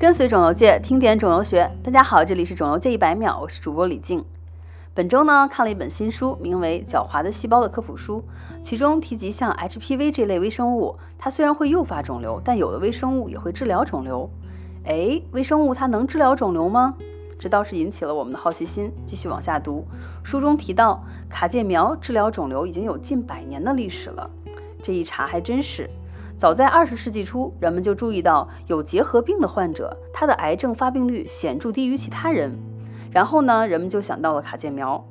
跟随肿瘤界，听点肿瘤学。大家好，这里是肿瘤界一百秒，我是主播李静。本周呢，看了一本新书，名为《狡猾的细胞》的科普书，其中提及像 HPV 这类微生物，它虽然会诱发肿瘤，但有的微生物也会治疗肿瘤。哎，微生物它能治疗肿瘤吗？这倒是引起了我们的好奇心。继续往下读，书中提到卡介苗治疗肿瘤已经有近百年的历史了。这一查还真是。早在二十世纪初，人们就注意到有结核病的患者，他的癌症发病率显著低于其他人。然后呢，人们就想到了卡介苗。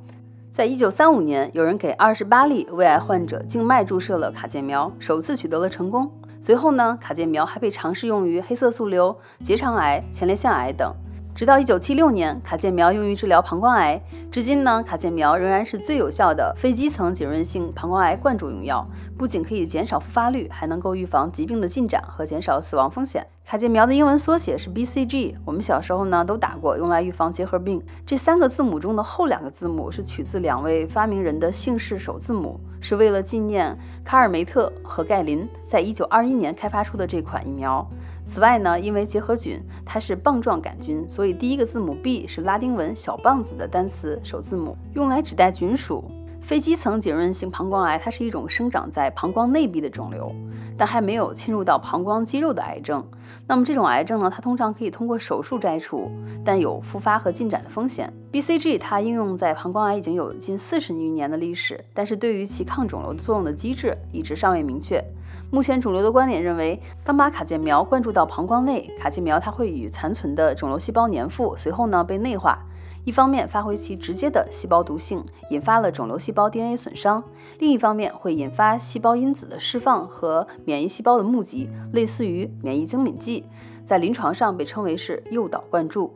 在一九三五年，有人给二十八例胃癌患者静脉注射了卡介苗，首次取得了成功。随后呢，卡介苗还被尝试用于黑色素瘤、结肠癌、前列腺癌等。直到一九七六年，卡介苗用于治疗膀胱癌。至今呢，卡介苗仍然是最有效的非基层浸润性膀胱癌灌注用药，不仅可以减少复发率，还能够预防疾病的进展和减少死亡风险。卡介苗的英文缩写是 BCG，我们小时候呢都打过，用来预防结核病。这三个字母中的后两个字母是取自两位发明人的姓氏首字母，是为了纪念卡尔梅特和盖林在一九二一年开发出的这款疫苗。此外呢，因为结核菌它是棒状杆菌，所以第一个字母 B 是拉丁文小棒子的单词首字母，用来指代菌属。非基层浸润性膀胱癌，它是一种生长在膀胱内壁的肿瘤，但还没有侵入到膀胱肌肉的癌症。那么这种癌症呢，它通常可以通过手术摘除，但有复发和进展的风险。BCG 它应用在膀胱癌已经有近四十余年的历史，但是对于其抗肿瘤作用的机制一直尚未明确。目前主流的观点认为，当把卡介苗灌注到膀胱内，卡介苗它会与残存的肿瘤细胞粘附，随后呢被内化。一方面发挥其直接的细胞毒性，引发了肿瘤细胞 DNA 损伤；另一方面会引发细胞因子的释放和免疫细胞的募集，类似于免疫增敏剂，在临床上被称为是诱导灌注。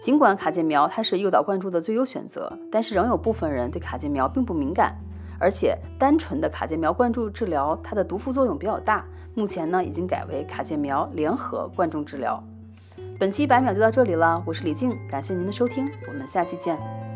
尽管卡介苗它是诱导灌注的最优选择，但是仍有部分人对卡介苗并不敏感，而且单纯的卡介苗灌注治疗它的毒副作用比较大。目前呢已经改为卡介苗联合灌注治疗。本期百秒就到这里了，我是李静，感谢您的收听，我们下期见。